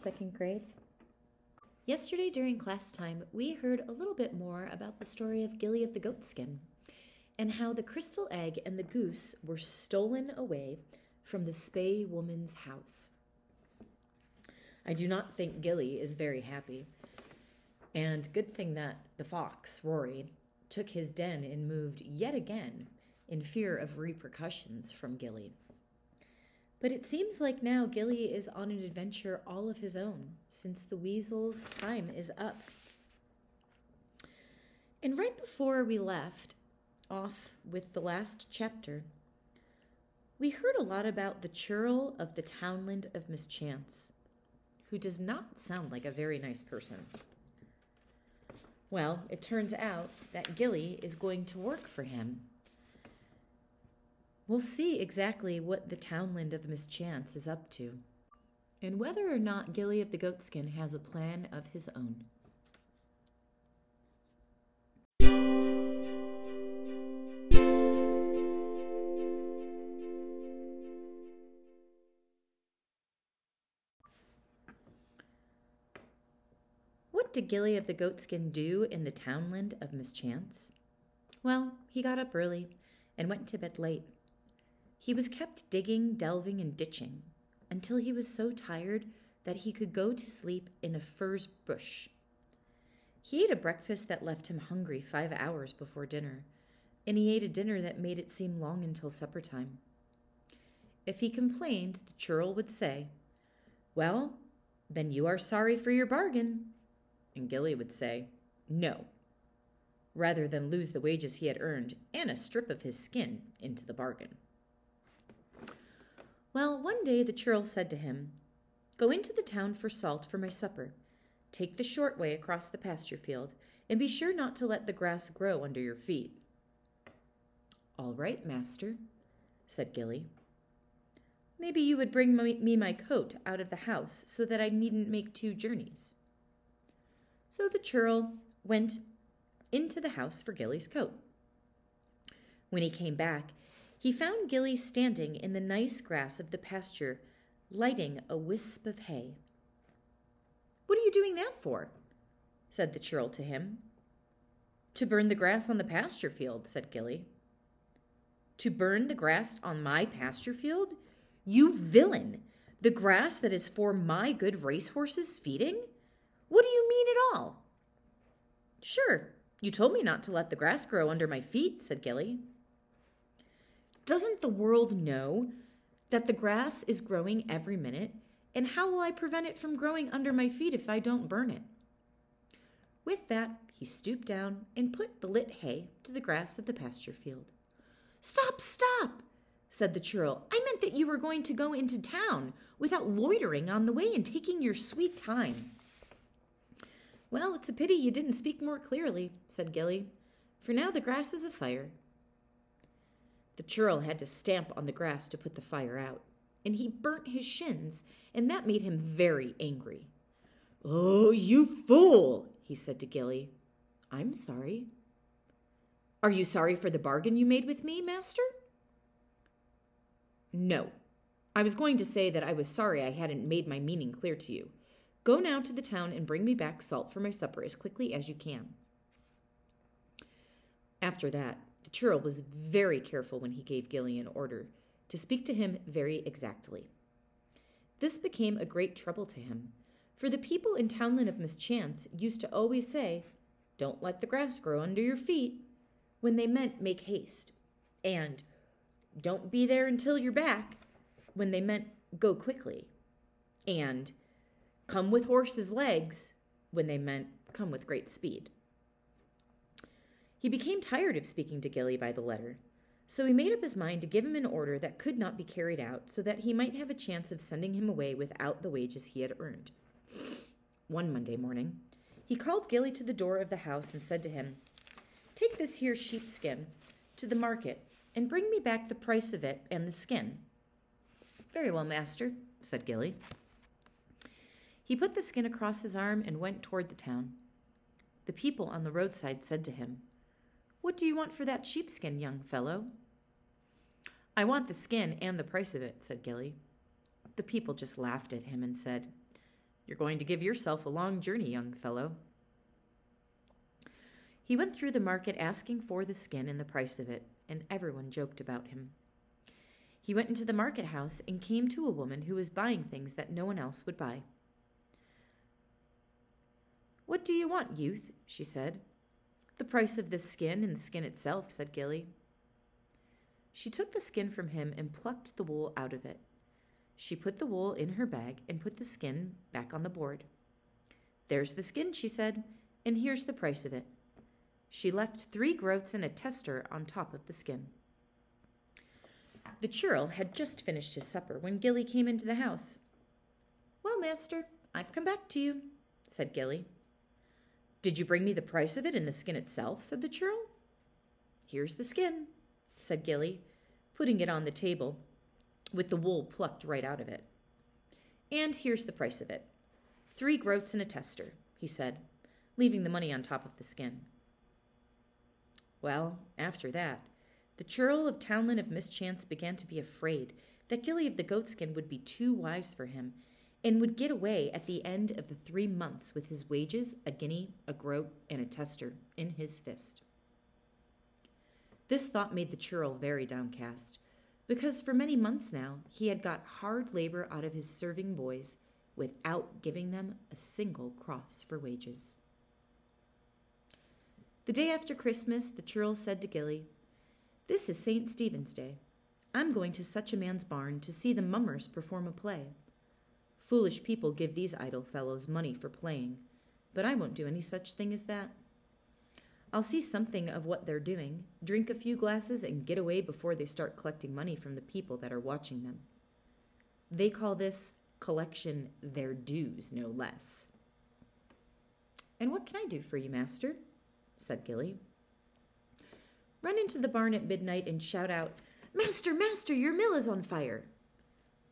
Second grade. Yesterday during class time, we heard a little bit more about the story of Gilly of the Goatskin and how the crystal egg and the goose were stolen away from the Spae woman's house. I do not think Gilly is very happy. And good thing that the fox, Rory, took his den and moved yet again in fear of repercussions from Gilly. But it seems like now Gilly is on an adventure all of his own, since the weasel's time is up. And right before we left off with the last chapter, we heard a lot about the churl of the townland of mischance, who does not sound like a very nice person. Well, it turns out that Gilly is going to work for him We'll see exactly what the townland of mischance is up to, and whether or not Gilly of the Goatskin has a plan of his own. What did Gilly of the Goatskin do in the townland of mischance? Well, he got up early and went to bed late. He was kept digging, delving, and ditching until he was so tired that he could go to sleep in a furze bush. He ate a breakfast that left him hungry five hours before dinner, and he ate a dinner that made it seem long until supper time. If he complained, the churl would say, Well, then you are sorry for your bargain. And Gilly would say, No, rather than lose the wages he had earned and a strip of his skin into the bargain. Well, one day the churl said to him, Go into the town for salt for my supper. Take the short way across the pasture field, and be sure not to let the grass grow under your feet. All right, master, said Gilly. Maybe you would bring me my coat out of the house so that I needn't make two journeys. So the churl went into the house for Gilly's coat. When he came back, he found Gilly standing in the nice grass of the pasture, lighting a wisp of hay. What are you doing that for? said the churl to him. To burn the grass on the pasture field, said Gilly. To burn the grass on my pasture field? You villain! The grass that is for my good racehorses feeding? What do you mean at all? Sure, you told me not to let the grass grow under my feet, said Gilly. Doesn't the world know that the grass is growing every minute? And how will I prevent it from growing under my feet if I don't burn it? With that, he stooped down and put the lit hay to the grass of the pasture field. Stop, stop, said the churl. I meant that you were going to go into town without loitering on the way and taking your sweet time. Well, it's a pity you didn't speak more clearly, said Gilly, for now the grass is afire. The churl had to stamp on the grass to put the fire out, and he burnt his shins, and that made him very angry. Oh, you fool, he said to Gilly. I'm sorry. Are you sorry for the bargain you made with me, master? No. I was going to say that I was sorry I hadn't made my meaning clear to you. Go now to the town and bring me back salt for my supper as quickly as you can. After that, the churl was very careful when he gave Gilly an order to speak to him very exactly. This became a great trouble to him, for the people in Townland of Mischance used to always say, Don't let the grass grow under your feet, when they meant make haste, and Don't be there until you're back, when they meant go quickly, and Come with horse's legs, when they meant come with great speed. He became tired of speaking to Gilly by the letter, so he made up his mind to give him an order that could not be carried out so that he might have a chance of sending him away without the wages he had earned. One Monday morning, he called Gilly to the door of the house and said to him, Take this here sheepskin to the market and bring me back the price of it and the skin. Very well, master, said Gilly. He put the skin across his arm and went toward the town. The people on the roadside said to him, what do you want for that sheepskin, young fellow? I want the skin and the price of it, said Gilly. the people just laughed at him and said, You're going to give yourself a long journey, young fellow. He went through the market asking for the skin and the price of it, and everyone joked about him. He went into the market house and came to a woman who was buying things that no one else would buy. What do you want, youth? she said. The price of this skin and the skin itself, said Gilly. She took the skin from him and plucked the wool out of it. She put the wool in her bag and put the skin back on the board. There's the skin, she said, and here's the price of it. She left three groats and a tester on top of the skin. The churl had just finished his supper when Gilly came into the house. Well, master, I've come back to you, said Gilly. Did you bring me the price of it and the skin itself? said the churl. Here's the skin, said Gilly, putting it on the table with the wool plucked right out of it. And here's the price of it. Three groats and a tester, he said, leaving the money on top of the skin. Well, after that, the churl of Townland of Mischance began to be afraid that Gilly of the Goatskin would be too wise for him and would get away at the end of the three months with his wages, a guinea, a groat, and a tester in his fist. This thought made the churl very downcast, because for many months now he had got hard labor out of his serving boys without giving them a single cross for wages. The day after Christmas, the churl said to Gilly, This is St. Stephen's Day. I'm going to such a man's barn to see the mummers perform a play. Foolish people give these idle fellows money for playing, but I won't do any such thing as that. I'll see something of what they're doing, drink a few glasses, and get away before they start collecting money from the people that are watching them. They call this collection their dues, no less. And what can I do for you, master? said Gilly. Run into the barn at midnight and shout out, Master, master, your mill is on fire.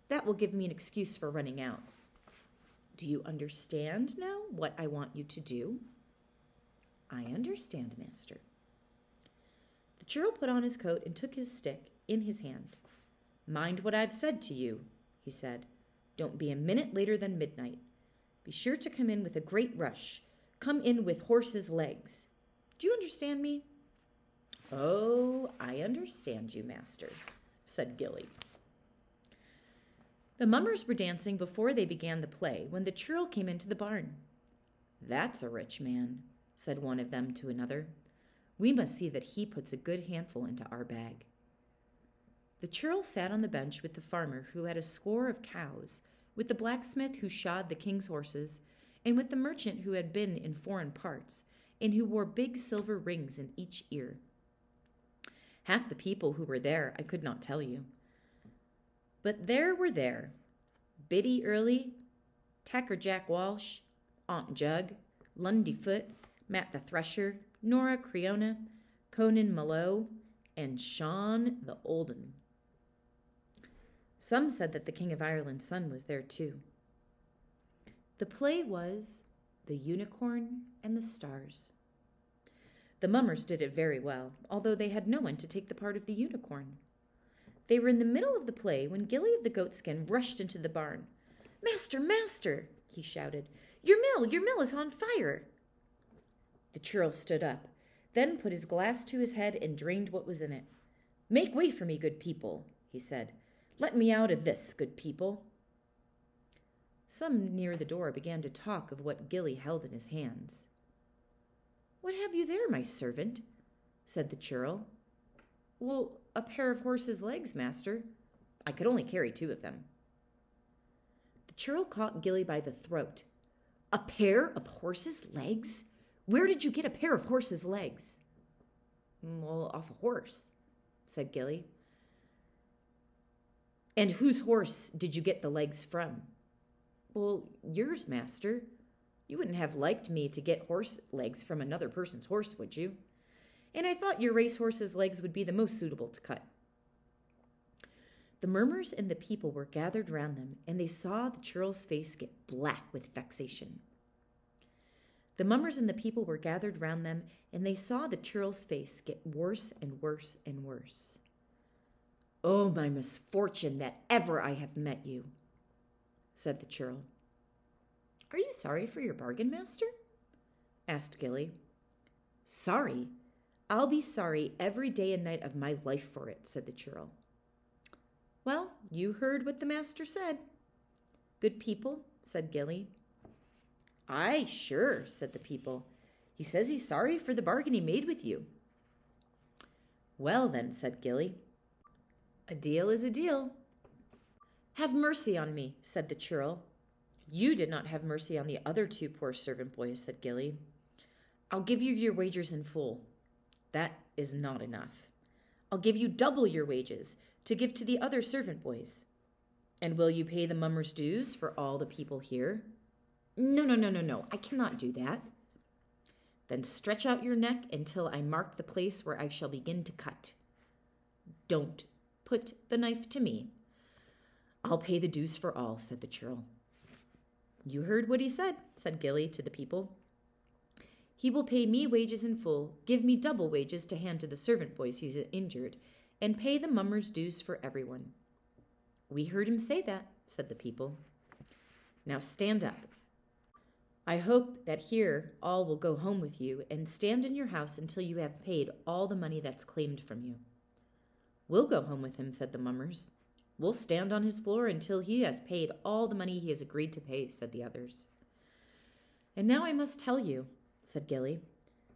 That will give me an excuse for running out. Do you understand now what I want you to do? I understand, master. The churl put on his coat and took his stick in his hand. Mind what I've said to you, he said. Don't be a minute later than midnight. Be sure to come in with a great rush. Come in with horse's legs. Do you understand me? Oh, I understand you, master, said Gilly. The mummers were dancing before they began the play when the churl came into the barn. That's a rich man, said one of them to another. We must see that he puts a good handful into our bag. The churl sat on the bench with the farmer who had a score of cows, with the blacksmith who shod the king's horses, and with the merchant who had been in foreign parts, and who wore big silver rings in each ear. Half the people who were there I could not tell you. But there were there Biddy Early, Tacker Jack Walsh, Aunt Jug, Lundy Foot, Matt the Thresher, Nora Creina, Conan Mallow, and Sean the Olden. Some said that the King of Ireland's son was there too. The play was The Unicorn and the Stars. The mummers did it very well, although they had no one to take the part of the unicorn. They were in the middle of the play when Gilly of the Goatskin rushed into the barn. Master, master, he shouted, your mill, your mill is on fire. The churl stood up, then put his glass to his head and drained what was in it. Make way for me, good people, he said. Let me out of this, good people. Some near the door began to talk of what Gilly held in his hands. What have you there, my servant? said the churl. Well, a pair of horse's legs, master. I could only carry two of them. The churl caught Gilly by the throat. A pair of horse's legs? Where did you get a pair of horse's legs? Well, off a horse, said Gilly. And whose horse did you get the legs from? Well, yours, master. You wouldn't have liked me to get horse legs from another person's horse, would you? And I thought your racehorse's legs would be the most suitable to cut. The murmurs and the people were gathered round them, and they saw the churl's face get black with vexation. The mummers and the people were gathered round them, and they saw the churl's face get worse and worse and worse. Oh, my misfortune that ever I have met you, said the churl. Are you sorry for your bargain, master? asked Gilly. Sorry? I'll be sorry every day and night of my life for it, said the churl. Well, you heard what the master said. Good people, said Gilly. Aye, sure, said the people. He says he's sorry for the bargain he made with you. Well, then, said Gilly, a deal is a deal. Have mercy on me, said the churl. You did not have mercy on the other two poor servant boys, said Gilly. I'll give you your wages in full. That is not enough. I'll give you double your wages to give to the other servant boys. And will you pay the mummer's dues for all the people here? No, no, no, no, no. I cannot do that. Then stretch out your neck until I mark the place where I shall begin to cut. Don't put the knife to me. I'll pay the dues for all, said the churl. You heard what he said, said Gilly to the people. He will pay me wages in full, give me double wages to hand to the servant boys he's injured, and pay the mummer's dues for everyone. We heard him say that, said the people. Now stand up. I hope that here all will go home with you and stand in your house until you have paid all the money that's claimed from you. We'll go home with him, said the mummers. We'll stand on his floor until he has paid all the money he has agreed to pay, said the others. And now I must tell you, said Gilly,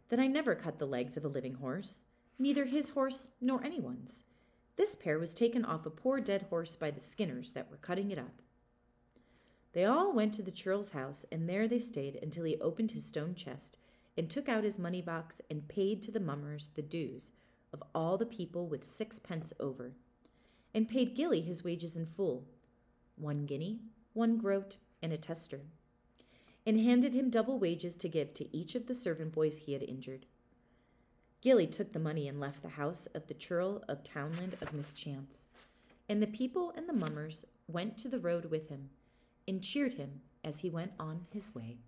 that I never cut the legs of a living horse, neither his horse nor anyone's. This pair was taken off a poor dead horse by the skinners that were cutting it up. They all went to the churl's house, and there they stayed until he opened his stone chest and took out his money box and paid to the mummers the dues of all the people with sixpence over and paid Gilly his wages in full one guinea, one groat, and a tester, and handed him double wages to give to each of the servant boys he had injured. Gilly took the money and left the house of the churl of Townland of Mischance, and the people and the mummers went to the road with him and cheered him as he went on his way.